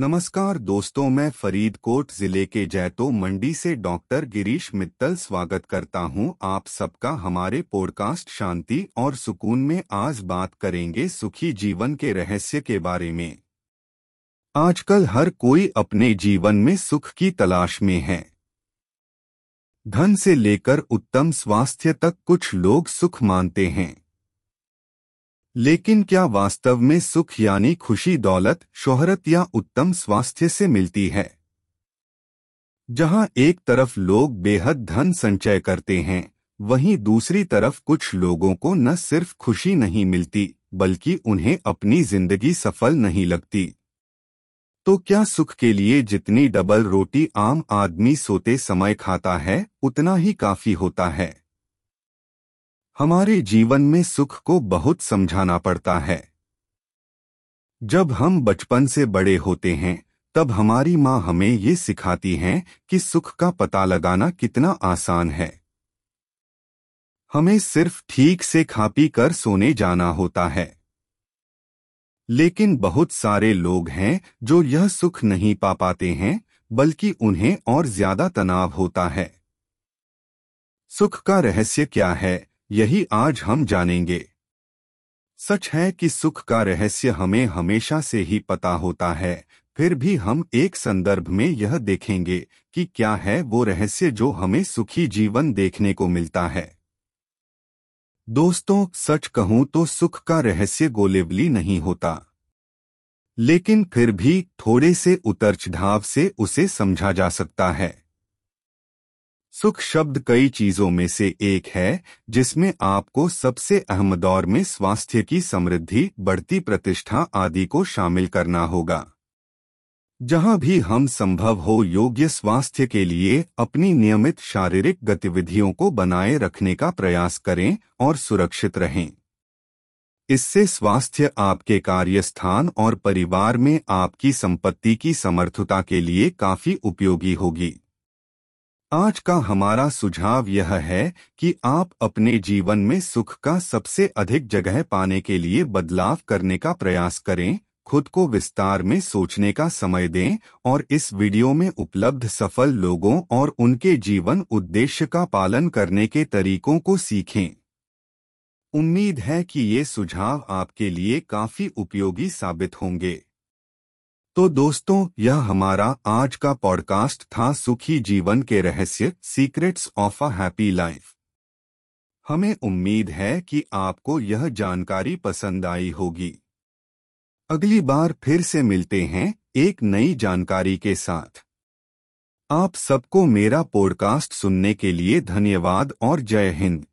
नमस्कार दोस्तों, मैं फरीदकोट ज़िले के जैतो मंडी से डॉक्टर गिरीश मित्तल स्वागत करता हूँ। आप सबका हमारे पॉडकास्ट शांति और सुकून में आज बात करेंगे सुखी जीवन के रहस्य के बारे में। आजकल हर कोई अपने जीवन में सुख की तलाश में है। धन से लेकर उत्तम स्वास्थ्य तक कुछ लोग सुख मानते हैं। लेकिन क्या वास्तव में सुख यानी खुशी दौलत, शोहरत या उत्तम स्वास्थ्य से मिलती है? जहाँ एक तरफ़ लोग बेहद धन संचय करते हैं, वहीं दूसरी तरफ़ कुछ लोगों को न सिर्फ़ खुशी नहीं मिलती, बल्कि उन्हें अपनी ज़िंदगी सफल नहीं लगती। तो क्या सुख के लिए जितनी डबल रोटी आम आदमी सोते समय खाता है, उतना ही काफ़ी होता है? हमारे जीवन में सुख को बहुत समझाना पड़ता है। जब हम बचपन से बड़े होते हैं, तब हमारी माँ हमें ये सिखाती हैं कि सुख का पता लगाना कितना आसान है। हमें सिर्फ़ ठीक से खा पी कर सोने जाना होता है। लेकिन बहुत सारे लोग हैं जो यह सुख नहीं पा पाते हैं, बल्कि उन्हें और ज़्यादा तनाव होता है। सुख का रहस्य क्या है? यही आज हम जानेंगे। सच है कि सुख का रहस्य हमें हमेशा से ही पता होता है, फिर भी हम एक संदर्भ में यह देखेंगे कि क्या है वो रहस्य जो हमें सुखी जीवन देखने को मिलता है। दोस्तों, सच कहूँ तो सुख का रहस्य गोलेवली नहीं होता। लेकिन फिर भी थोड़े से उतर चढ़ाव से उसे समझा जा सकता है। सुख शब्द कई चीज़ों में से एक है, जिसमें आपको सबसे अहम दौर में स्वास्थ्य की समृद्धि, बढ़ती प्रतिष्ठा आदि को शामिल करना होगा। जहाँ भी हम संभव हो योग्य स्वास्थ्य के लिए अपनी नियमित शारीरिक गतिविधियों को बनाए रखने का प्रयास करें और सुरक्षित रहें। इससे स्वास्थ्य आपके कार्यस्थान और परिवार में आपकी संपत्ति की समर्थता के लिए काफ़ी उपयोगी होगी। आज का हमारा सुझाव यह है कि आप अपने जीवन में सुख का सबसे अधिक जगह पाने के लिए बदलाव करने का प्रयास करें, खुद को विस्तार में सोचने का समय दें और इस वीडियो में उपलब्ध सफल लोगों और उनके जीवन उद्देश्य का पालन करने के तरीकों को सीखें। उम्मीद है कि ये सुझाव आपके लिए काफ़ी उपयोगी साबित होंगे। तो दोस्तों, यह हमारा आज का पॉडकास्ट था सुखी जीवन के रहस्य secrets of a happy life हमें उम्मीद है कि आपको यह जानकारी पसंद आई होगी। अगली बार फिर से मिलते हैं एक नई जानकारी के साथ। आप सबको मेरा पॉडकास्ट सुनने के लिए धन्यवाद और जय हिंद।